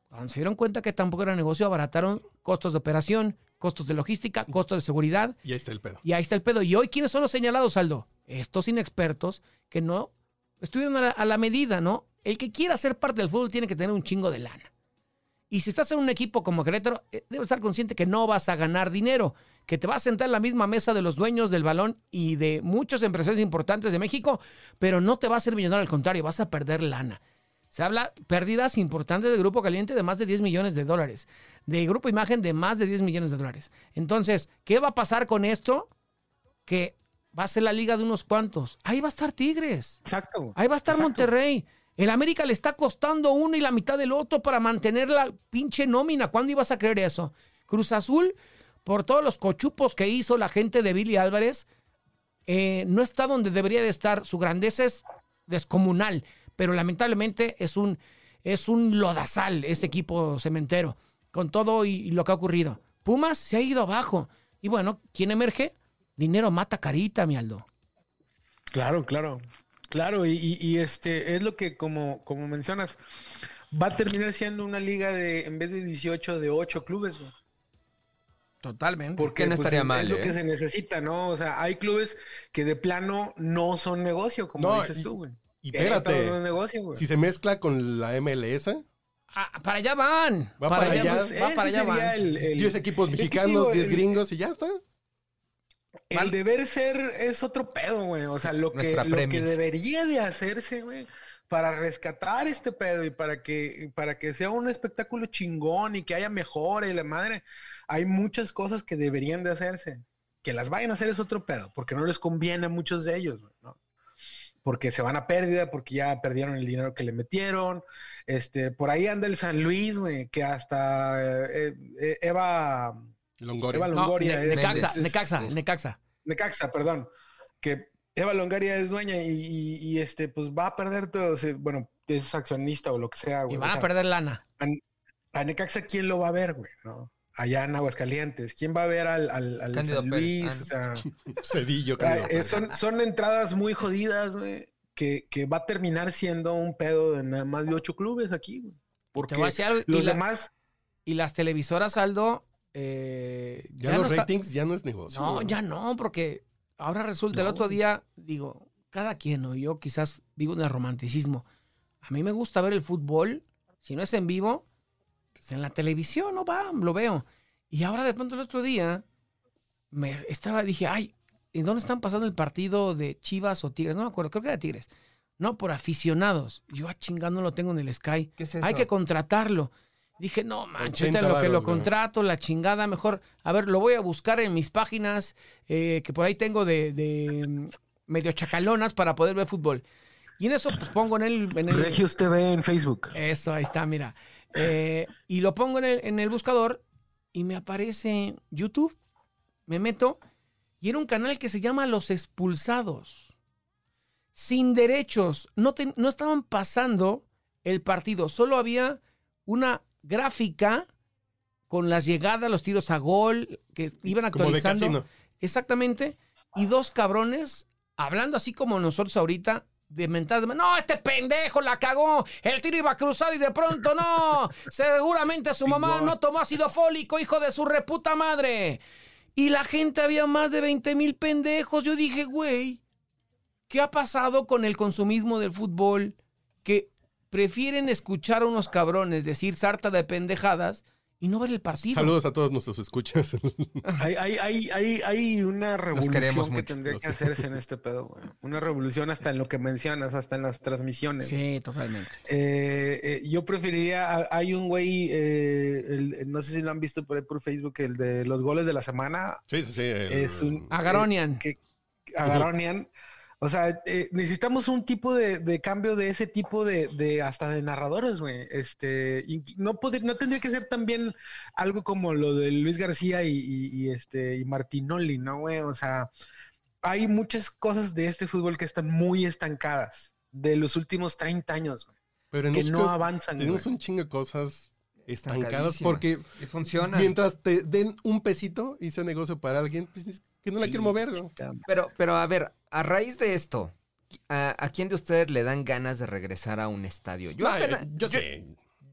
Cuando se dieron cuenta que tampoco era negocio, abarataron costos de operación, costos de logística, costos de seguridad. Y ahí está el pedo. Y ahí está el pedo. ¿Y hoy quiénes son los señalados, Aldo? Estos inexpertos que no estuvieron a la, a la medida, ¿no? El que quiera ser parte del fútbol tiene que tener un chingo de lana. Y si estás en un equipo como Querétaro, eh, debes estar consciente que no vas a ganar dinero, que te vas a sentar en la misma mesa de los dueños del balón y de muchos empresarios importantes de México, pero no te vas a ser millonario, al contrario, vas a perder lana. Se habla pérdidas importantes de Grupo Caliente de más de 10 millones de dólares, de Grupo Imagen de más de 10 millones de dólares. Entonces, ¿qué va a pasar con esto? Que va a ser la liga de unos cuantos. Ahí va a estar Tigres. Exacto. Ahí va a estar Exacto. Monterrey. El América le está costando uno y la mitad del otro para mantener la pinche nómina. ¿Cuándo ibas a creer eso? Cruz Azul, por todos los cochupos que hizo la gente de Billy Álvarez, eh, no está donde debería de estar. Su grandeza es descomunal, pero lamentablemente es un, es un lodazal ese equipo cementero, con todo y, y lo que ha ocurrido. Pumas se ha ido abajo. Y bueno, ¿quién emerge? Dinero mata carita, mi Aldo. Claro, claro. Claro, y, y- y, este es lo que como, como mencionas, va a terminar siendo una liga de, en vez de 18, de 8 clubes, güey. Totalmente. Porque no pues, estaría es, mal, es lo ¿eh? que se necesita, ¿no? O sea, hay clubes que de plano no son negocio, como No, dices y- tú, güey. Y espérate, no negocio, güey. si se mezcla con la MLS, Ah, para allá van. Va para allá. van, Pues va para allá van. el- el- 10 equipos mexicanos, digo, 10 el- gringos y ya está. El deber ser es otro pedo, güey. O sea, lo que, lo que debería de hacerse, güey, para rescatar este pedo y para que, para que sea un espectáculo chingón y que haya mejora y la madre, hay muchas cosas que deberían de hacerse. Que las vayan a hacer es otro pedo, porque no les conviene a muchos de ellos, güey, ¿no? Porque se van a pérdida, porque ya perdieron el dinero que le metieron. Este, por ahí anda el San Luis, güey, que hasta eh, eh, Eva, Longoria. Eva No, Longoria. Ne- es- Necaxa, es- es- Necaxa. Necaxa. Necaxa, perdón, que Eva Longoria es dueña y, y- y, este, pues va a perder todo, bueno, es accionista o lo que sea, Y güey. van o a perder lana. a Necaxa, ¿quién lo va a ver, güey? ¿No? Allá en Aguascalientes, ¿quién va a ver al, al, al Cándido San Luis? ah, no. O sea, (laughs) Cedillo, ah, Cándido eh, son, son entradas muy jodidas, güey, que, que va a terminar siendo un pedo de nada más de ocho clubes aquí, güey. Porque Te voy a decir algo, y, los la- demás, y las televisoras, Aldo, eh, Ya, no los está- ratings ya no es negocio. No, güey. ya no, porque ahora resulta el No. otro día, digo, cada quien, ¿no? Yo quizás vivo en el romanticismo. A mí me gusta ver el fútbol, si no es en vivo, pues en la televisión, no va, lo veo. Y ahora de pronto el otro día me estaba, dije, ay, ¿en dónde están pasando el partido de Chivas o Tigres? No me acuerdo, creo que era Tigres. No, por aficionados. Yo, ah, chingando, lo tengo en el Sky. ¿Qué es eso? Hay que contratarlo. Dije, no, manches, 80 ahorita lo que lo contrato, la chingada, mejor. A ver, lo voy a buscar en mis páginas eh, que por ahí tengo de, de, mm, medio chacalonas para poder ver fútbol. Y en eso, pues pongo en el. En el Regios TV en Facebook. eso, ahí está, mira. Eh, y lo pongo en el, en el buscador y me aparece YouTube. Me meto y era un canal que se llama Los Expulsados. Sin derechos. No, te- no estaban pasando el partido. Solo había una gráfica con las llegadas, los tiros a gol, que iban Como de actualizando. Exactamente. Y dos cabrones hablando así como nosotros ahorita. De mentadas, de- no, este pendejo la cagó, el tiro iba cruzado y de pronto no, (laughs) seguramente su mamá no tomó ácido fólico, hijo de su reputa madre. Y la gente había más de 20 mil pendejos. Yo dije, güey, ¿qué ha pasado con el consumismo del fútbol? Que prefieren escuchar a unos cabrones decir sarta de pendejadas y no ver el partido. Saludos a todos nuestros escuchas. (laughs) Hay, hay, hay, hay, hay una revolución que mucho, tendría que hacerse en este pedo, güey. Una revolución hasta en lo que mencionas, hasta en las transmisiones. Sí, totalmente. Eh, eh, yo preferiría, hay un güey, eh, el- no sé si lo han visto por ahí por Facebook, el de los goles de la semana, Sí, sí, sí. el- es un... Agaronian. que Agaronian. O sea, eh, necesitamos un tipo de, de cambio de ese tipo de, de hasta de narradores, güey. Este, y no poder, no tendría que ser también algo como lo de Luis García y, y- y, este y Martinoli, ¿no, güey? O sea, hay muchas cosas de este fútbol que están muy estancadas de los últimos 30 años, güey, Pero en que no avanzan, güey. tenemos un chingo de cosas estancadas porque Y funciona. mientras te den un pesito y sea negocio para alguien, pues es que no la Sí, quiero mover. güey. Pero, pero a ver, a raíz de esto, ¿a, a quién de ustedes le dan ganas de regresar a un estadio? Yo, No, apenas, eh, yo sé.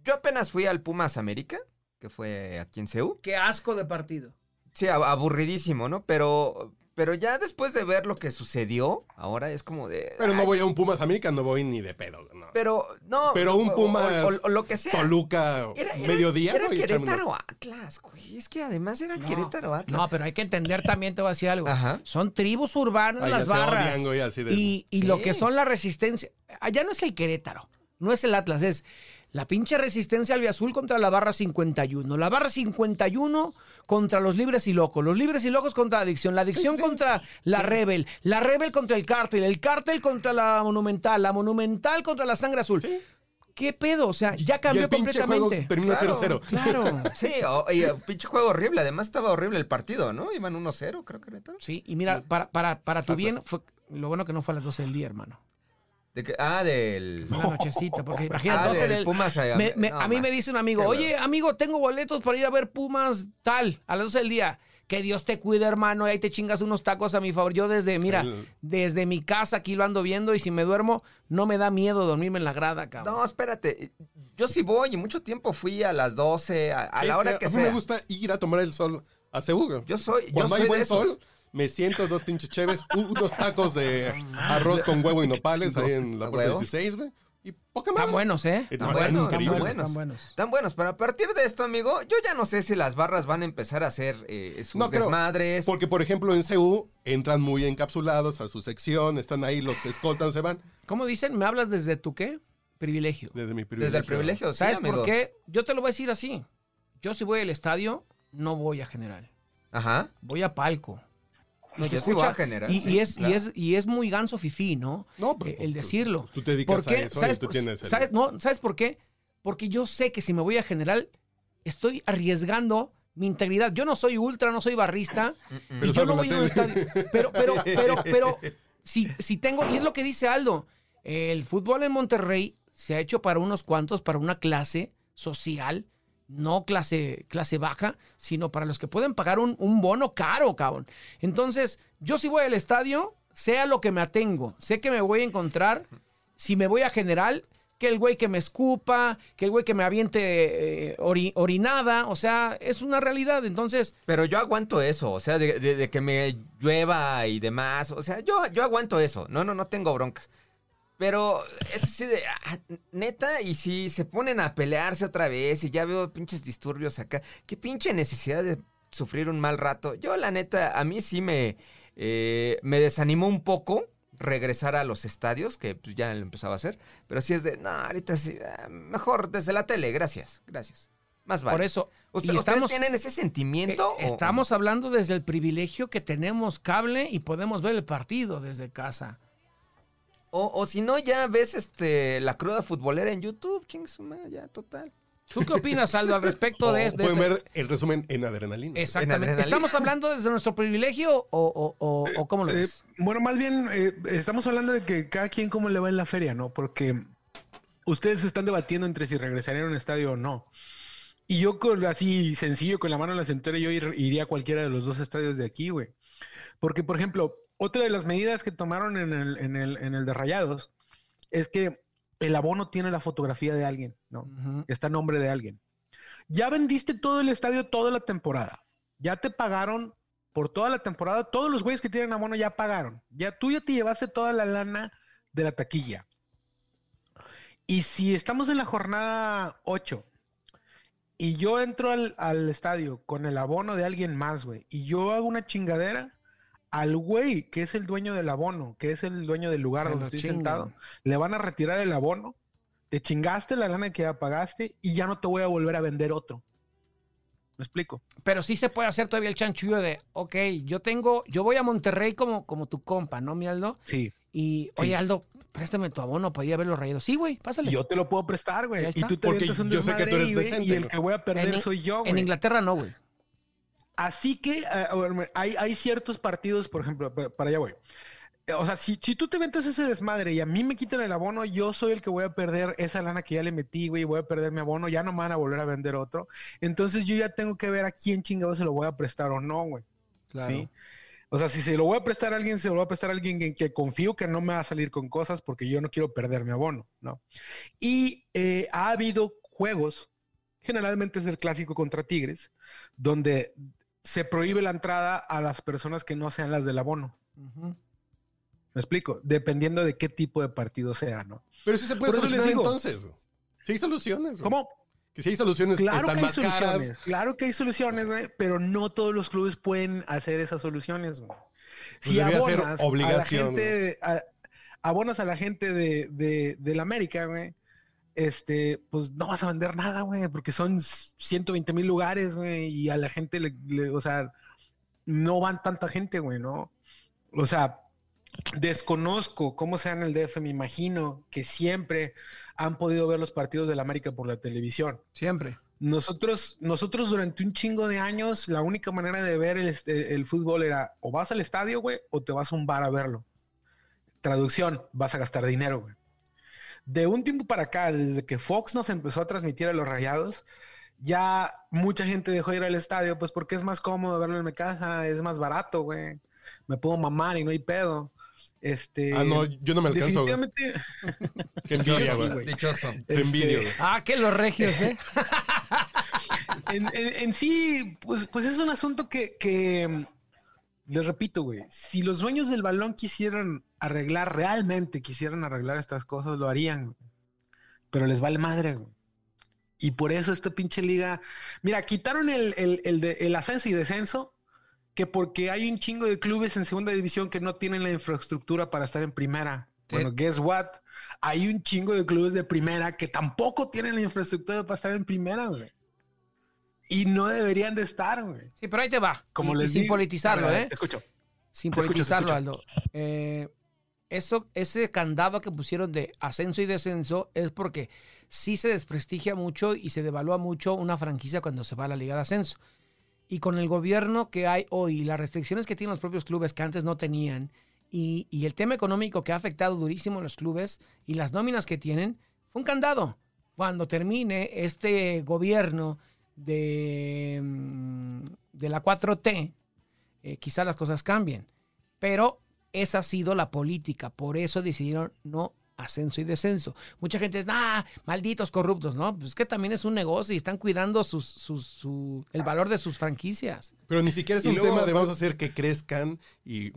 yo apenas fui al Pumas América, que fue aquí en Ceú. Qué asco de partido. Sí, ab- aburridísimo, ¿no? Pero, pero ya después de ver lo que sucedió, ahora es como de... Pero no ay, voy a un Pumas América, no voy ni de pedo. no. Pero, no. Pero un o- Pumas O, o lo que sea. Toluca, Era, era- mediodía. Era güey, Querétaro Atlas, güey. Es que además era No, Querétaro Atlas. No, pero hay que entender también, te voy a decir algo. Ajá. Son tribus urbanas Ay, las ya se barras. odian, güey, así de- Y, y Sí. lo que son la resistencia. Allá no es el Querétaro, no es el Atlas, es la pinche resistencia albiazul contra la barra 51. La barra 51 contra los libres y locos. Los libres y locos contra la adicción. La adicción contra la rebel. La rebel contra el cártel. El cártel contra la monumental. La monumental contra la sangre azul. ¿Qué pedo? O sea, ya Y cambió el juego completamente. termina Claro, 0-0. Claro. (laughs) Sí, o- y el pinche juego horrible. Además estaba horrible el partido, ¿no? Iban 1-0, creo que Querétaro. Sí, y mira, para, para, para tu bien, fue lo bueno que no fue a las 12 del día, hermano. De que- ah, del... Fue la nochecita, porque (laughs) imagínate, Ah, 12 del. Pumas. Me- me- no, a mí man. me dice un amigo, Qué oye, amigo, tengo boletos para ir a ver Pumas tal, a las 12 del día. Que Dios te cuide, hermano, y ahí te chingas unos tacos a mi favor. Yo desde, mira, El- desde mi casa aquí lo ando viendo y si me duermo, no me da miedo dormirme en la grada, cabrón. No, espérate. Yo sí voy y mucho tiempo fui a las 12, a, la hora que a mí sea. me gusta ir a tomar el sol a Cebu. Yo soy, yo Cuando soy hay de buen esos. sol, me siento dos pinches cheves, unos tacos de arroz con huevo y nopales ahí en la ¿A puerta huevo? 16, güey. Y poca Están madre. buenos, ¿eh? Están están buenos, están buenos, Están están buenos. Están buenos, pero a partir de esto, amigo, yo ya no sé si las barras van a empezar a hacer eh, sus No creo. Porque, por ejemplo, en CU entran muy encapsulados a su sección, están ahí, los escoltan, se van. ¿Cómo dicen? ¿Me hablas desde tu qué? Privilegio. Desde mi privilegio. Desde el privilegio, sí, ¿Sabes amigo. por qué? Yo te lo voy a decir así. Yo si voy al estadio, no voy a general. Ajá. Voy a palco. No, Y escucha- general, Y, sí, y es, claro. y, es, y es muy ganso fifí, ¿no? No, pero Eh, el tú- decirlo. Tú te dedicas ¿Por qué? a eso ¿Sabes, y tú por- tienes el- ¿sabes, no, ¿Sabes por qué? Porque yo sé que si me voy a general, estoy arriesgando mi integridad. Yo no soy ultra, no soy barrista. Pero y yo no voy a un estadio. Pero, pero, (laughs) pero, pero, si, si tengo, y es lo que dice Aldo, el fútbol en Monterrey se ha hecho para unos cuantos, para una clase social, no clase, clase baja, sino para los que pueden pagar un, un bono caro, cabrón. Entonces, yo si voy al estadio, sea lo que me atengo, sé que me voy a encontrar, si me voy a general, que el güey que me escupa, que el güey que me aviente eh, ori- orinada, o sea, es una realidad. Entonces, Pero yo aguanto eso, o sea, de, de- de que me llueva y demás. O sea, yo, yo aguanto eso. No, no, no tengo broncas. Pero es así de, ah, neta, y si se ponen a pelearse otra vez y ya veo pinches disturbios acá, qué pinche necesidad de sufrir un mal rato. Yo, la neta, a mí sí me, eh, me desanimó un poco regresar a los estadios, que pues, ya lo empezaba a hacer. Pero sí es de, no, ahorita sí, ah, mejor desde la tele, gracias, gracias. Más vale. por eso, ¿Usted- y ¿Ustedes estamos, tienen ese sentimiento? eh, o- estamos hablando desde el privilegio que tenemos cable y podemos ver el partido desde casa. O, o si no, ya ves este la cruda futbolera en YouTube, ching su madre, ya, total. ¿Tú qué opinas, Aldo, al respecto de, (laughs) de pueden este- ver el resumen en adrenalina. Exactamente. adrenalina. ¿Estamos hablando desde nuestro privilegio o, o- o- o cómo lo Eh, ves? bueno, más bien eh, estamos hablando de que cada quien cómo le va en la feria, ¿no? Porque ustedes están debatiendo entre si regresarían a un estadio o no. Y yo con así sencillo, con la mano en la cintura, yo ir- iría a cualquiera de los dos estadios de aquí, güey. Porque, por ejemplo, otra de las medidas que tomaron en el, en el, en el de Rayados es que el abono tiene la fotografía de alguien, ¿no? Está a nombre de alguien. Ya vendiste todo el estadio toda la temporada. Ya te pagaron por toda la temporada. Todos los güeyes que tienen abono ya pagaron. Ya tú ya te llevaste toda la lana de la taquilla. Y si estamos en la jornada 8 y yo entro al, al estadio con el abono de alguien más, güey, y yo hago una chingadera, al güey que es el dueño del abono, que es el dueño del lugar Se donde estoy chingan. sentado, le van a retirar el abono, te chingaste la lana que ya pagaste y ya no te voy a volver a vender otro. ¿Me explico? Pero sí se puede hacer todavía el chanchullo de, ok, yo tengo, yo voy a Monterrey como, como tu compa, ¿no, mi Aldo? Sí. Y, oye, Aldo, préstame tu abono para ir a ver los rayados. Sí, güey, pásale. Yo te lo puedo prestar, güey. Y tú te Porque un yo sé que tú desmadre eres decente, Y el que voy a perder En- soy yo, en güey. Inglaterra no, güey. Así que eh, hay, hay ciertos partidos, por ejemplo, pa- para allá voy. O sea, si, si tú te metes ese desmadre y a mí me quitan el abono, yo soy el que voy a perder esa lana que ya le metí, güey, voy a perder mi abono, ya no me van a volver a vender otro. Entonces yo ya tengo que ver a quién chingado se lo voy a prestar o no, güey. ¿sí? O sea, si se lo voy a prestar a alguien, se lo voy a prestar a alguien en que confío que no me va a salir con cosas porque yo no quiero perder mi abono, ¿no? Y eh, ha habido juegos, generalmente es el clásico contra Tigres, donde se prohíbe la entrada a las personas que no sean las del abono. ¿Me explico? Dependiendo de qué tipo de partido sea, ¿no? Pero sí se puede Por solucionar digo. entonces. Sí hay soluciones. güey. ¿Cómo? Que si hay soluciones Claro están que hay más soluciones, caras. claro que hay soluciones, güey, pero no todos los clubes pueden hacer esas soluciones, güey. Pues debería ser obligación, a la gente, a- abonas a la gente de, de, del América, güey, este, pues no vas a vender nada, güey, porque son 120 mil lugares, güey, y a la gente, le, le- o sea, no van tanta gente, güey, ¿no? O sea, desconozco cómo sea en el DF, me imagino que siempre han podido ver los partidos del América por la televisión. Siempre. Nosotros, nosotros durante un chingo de años, la única manera de ver el, este, el fútbol era o vas al estadio, güey, o te vas a un bar a verlo. Traducción, vas a gastar dinero, güey. De un tiempo para acá, desde que Fox nos empezó a transmitir a los rayados, ya mucha gente dejó de ir al estadio, pues porque es más cómodo verlo en mi casa, es más barato, güey. Me puedo mamar y no hay pedo. Este, Ah, no, yo no me alcanzo. güey. definitivamente, (laughs) Qué envidia, güey. güey. Dichoso. Te este, envidio, güey. Ah, que los regios, ¿eh? (laughs) en, en- en sí, pues, pues es un asunto que, que, les repito, güey, si los dueños del balón quisieran arreglar, realmente quisieran arreglar estas cosas, lo harían, güey. pero les vale madre, güey. Y por eso esta pinche liga, mira, quitaron el, el, el de- el ascenso y descenso, que porque hay un chingo de clubes en segunda división que no tienen la infraestructura para estar en primera. Sí. Bueno, guess what? Hay un chingo de clubes de primera que tampoco tienen la infraestructura para estar en primera, güey. Y no deberían de estar, güey. Sí, pero ahí te va. Como y, y les sin digo- politizarlo, ¿eh? Te escucho. Sin te politizarlo, escucho. Aldo. Eh, eso, ese candado que pusieron de ascenso y descenso es porque sí se desprestigia mucho y se devalúa mucho una franquicia cuando se va a la Liga de Ascenso. Y con el gobierno que hay hoy, las restricciones que tienen los propios clubes que antes no tenían, y, y el tema económico que ha afectado durísimo a los clubes y las nóminas que tienen, fue un candado. Cuando termine este gobierno de, mm, de la 4T, eh, quizá las cosas cambien. Pero esa ha sido la política. Por eso decidieron no ascenso y descenso. Mucha gente dice, ah, malditos corruptos, ¿no? Pues es que también es un negocio y están cuidando sus, sus- su- el valor de sus franquicias. Pero ni siquiera es Y un luego- tema de vamos a hacer que crezcan y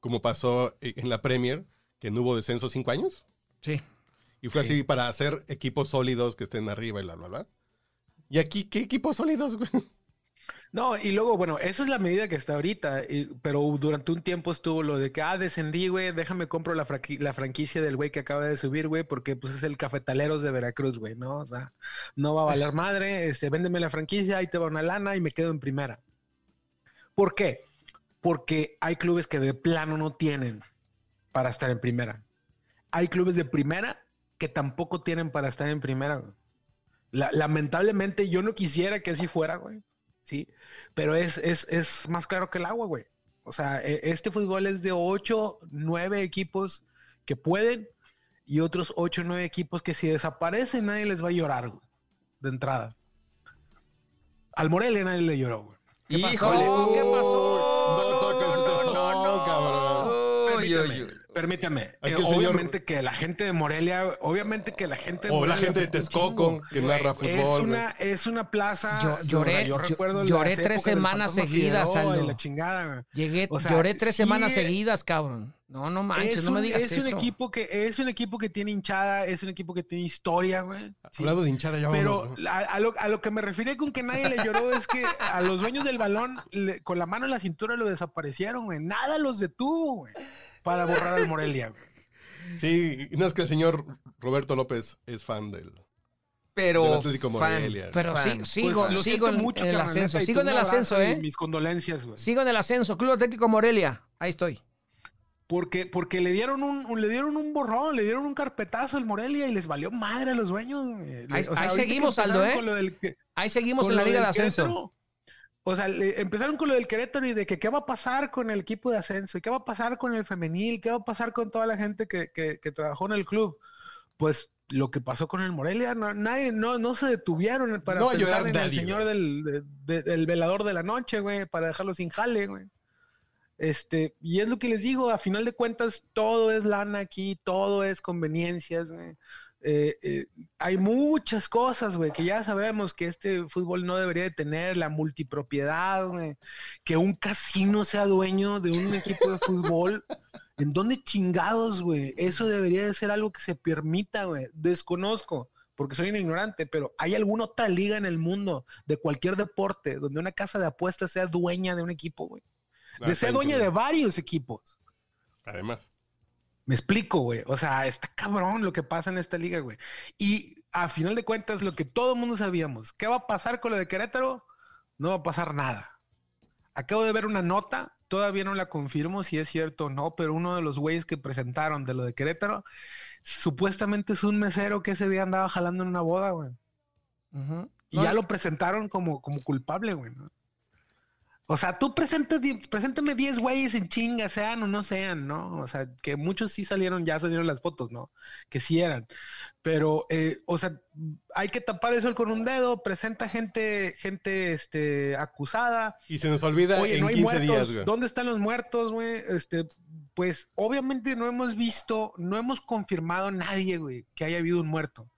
como pasó en la Premier, que no hubo descenso cinco años. Sí. Y fue Sí. así para hacer equipos sólidos que estén arriba y bla, bla, bla. Y aquí, ¿qué equipos sólidos, güey? No, y luego, bueno, esa es la medida que está ahorita, y- pero durante un tiempo estuvo lo de que, ah, descendí, güey, déjame compro la, la franquicia del güey que acaba de subir, güey, porque pues es el Cafetaleros de Veracruz, güey, ¿no? O sea, no va a valer (laughs) madre, este, véndeme la franquicia, ahí te va una lana y me quedo en primera. ¿Por qué? Porque hay clubes que de plano no tienen para estar en primera. Hay clubes de primera que tampoco tienen para estar en primera, güey. La- lamentablemente yo no quisiera que así fuera, güey. Sí, pero es, es, es más claro que el agua, güey. O sea, e- este fútbol es de 8, 9 equipos que pueden y otros 8, 9 equipos que si desaparecen nadie les va a llorar, güey, de entrada. Al Morelia nadie le lloró, güey. ¿Qué pasó? ¿Qué pasó? No toques ese son, cabrón. Uy, uy, uy. Permítame. Eh, señor- obviamente que la gente de Morelia, obviamente que la gente de O la gente de Texcoco que narra Es fútbol. güey. una, es una plaza. Yo- lloré- yo yo- recuerdo lloré tres semanas seguidas, Figueroa la chingada. Llegué, O sea, lloré tres sí semanas es- seguidas, cabrón. No, no manches, es no me digas es eso. un equipo que es un equipo que tiene hinchada, es un equipo que tiene historia, güey. Sí. Hablando de hinchada, ya Pero vamos. güey. a, a lo, a lo que me refiero con que nadie le lloró es que a los dueños del balón le- con la mano en la cintura lo desaparecieron, güey. Nada los detuvo, güey, para borrar al Morelia. Sí, y no es que el señor Roberto López es fan del, del Pero Atlético fan. Morelia. Pero sí, Fan. sigo, Pues, lo sigo en, mucho, en el ascenso. Sigo en el ascenso, ¿eh? Mis condolencias, güey. Sigo en el ascenso. Club Atlético Morelia. Ahí estoy. Porque, porque le dieron un, un- le dieron un borrón, le dieron un carpetazo al Morelia y les valió madre a los dueños. Ahí- seguimos, Aldo, ¿eh? con lo del que- Ahí seguimos en la Liga de del Ascenso. Querétaro. O sea, le- empezaron con lo del Querétaro y de que qué va a pasar con el equipo de ascenso, y qué va a pasar con el femenil, qué va a pasar con toda la gente que, que- que trabajó en el club. Pues lo que pasó con el Morelia, no, nadie, no, no se detuvieron para No pensar en el señor del, de- de- del velador de la noche, güey, para dejarlo sin jale, güey. Este, y es lo que les digo, a final de cuentas, todo es lana aquí, todo es conveniencias, güey. Eh, eh, hay muchas cosas, güey, que ya sabemos que este fútbol no debería de tener, la multipropiedad, güey, que un casino sea dueño de un equipo de fútbol. ¿En dónde chingados, güey? Eso debería de ser algo que se permita, güey. Desconozco, porque soy un ignorante, pero ¿hay alguna otra liga en el mundo de cualquier deporte donde una casa de apuestas sea dueña de un equipo, güey? Ah, De ser dueña de varios equipos. Además. Me explico, güey. O sea, está cabrón lo que pasa en esta liga, güey. Y a final de cuentas, lo que todo el mundo sabíamos, ¿qué va a pasar con lo de Querétaro? No va a pasar nada. Acabo de ver una nota, todavía no la confirmo si es cierto o no, pero uno de los güeyes que presentaron de lo de Querétaro, supuestamente es un mesero que ese día andaba jalando en una boda, güey. Y No, ya lo presentaron como, como culpable, güey. ¿no? O sea, tú presenta, di- preséntame 10 güeyes en chinga, sean o no sean, ¿no? O sea, que muchos sí salieron, ya salieron las fotos, ¿no? Que sí eran. Pero, eh, o sea, hay que tapar eso con un dedo, presenta gente, gente, este, acusada. Y se nos olvida Oye, en no hay 15 muertos. días, güey. ¿Dónde están los muertos, güey? Este, pues, obviamente no hemos visto, no hemos confirmado nadie, güey, que haya habido un muerto.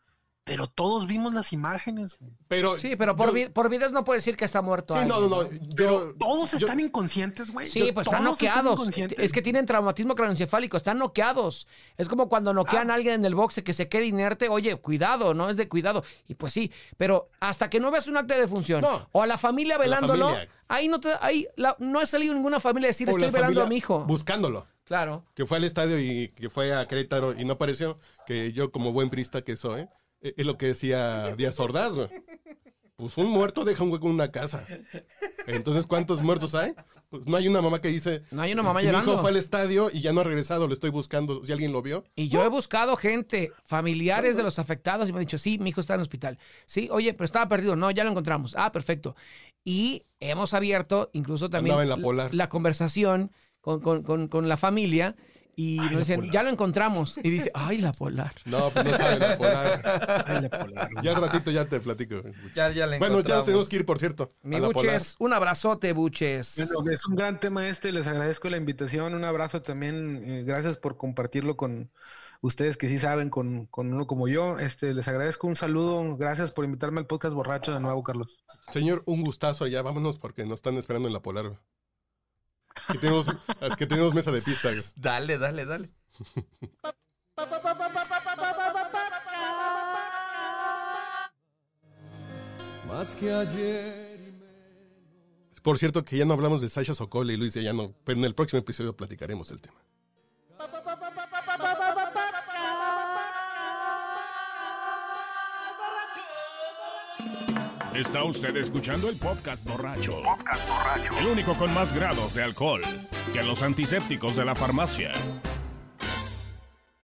Pero todos vimos las imágenes, güey. Pero Sí, pero por, yo- vi- por videos no puede decir que está muerto. Sí, no, alguien, no, no. Pero Yo, todos yo- están inconscientes, güey. Sí, pues están todos noqueados. Es que tienen traumatismo craneoencefálico, están noqueados. Es como cuando noquean Ah. a alguien en el boxe que se quede inerte. Oye, cuidado, no es de cuidado. Y pues sí, pero hasta que no veas un acta de función No. o a la familia la velándolo, familia. ahí no te, ahí la- no ha salido ninguna familia a decir o estoy la velando a mi hijo. Buscándolo. Claro. Que fue al estadio y que fue a Querétaro y no apareció. Que yo, como buen prista que soy, eh, es lo que decía Díaz Ordaz, güey. Pues un muerto deja un hueco en una casa. Entonces, ¿cuántos muertos hay? Pues no hay una mamá que dice. No hay una mamá si Mi llorando. hijo fue al estadio y ya no ha regresado, lo estoy buscando. Si alguien lo vio. Y yo he buscado gente, familiares de los afectados, y me han dicho, sí, mi hijo está en el hospital. Sí, oye, pero estaba perdido. No, ya lo encontramos. Ah, perfecto. Y hemos abierto incluso también la la conversación con, con- con- con la familia y nos dicen, ya lo encontramos. Y dice, ay, la polar. (laughs) No, pues no sabe la polar. Ay, la polar. Ya al ratito ya te platico. Ya, ya la Bueno, ya nos tenemos que ir, por cierto. Mi a la polar. buches, un abrazote, buches. Bueno, es un gran tema este, les agradezco la invitación, un abrazo también, eh, gracias por compartirlo con ustedes que sí saben con, con uno como yo. Este, les agradezco un saludo. Gracias por invitarme al podcast borracho de nuevo, Carlos. Señor, un gustazo allá. Vámonos porque nos están esperando en la Polar. Que tenemos, es que tenemos mesa de pista. Dale, dale, dale. Más que ayer y Por cierto, que ya no hablamos de Sasha Sokol y Luis de Llano, pero en el próximo episodio platicaremos el tema. Está usted escuchando el podcast borracho. El único con más grados de alcohol que los antisépticos de la farmacia.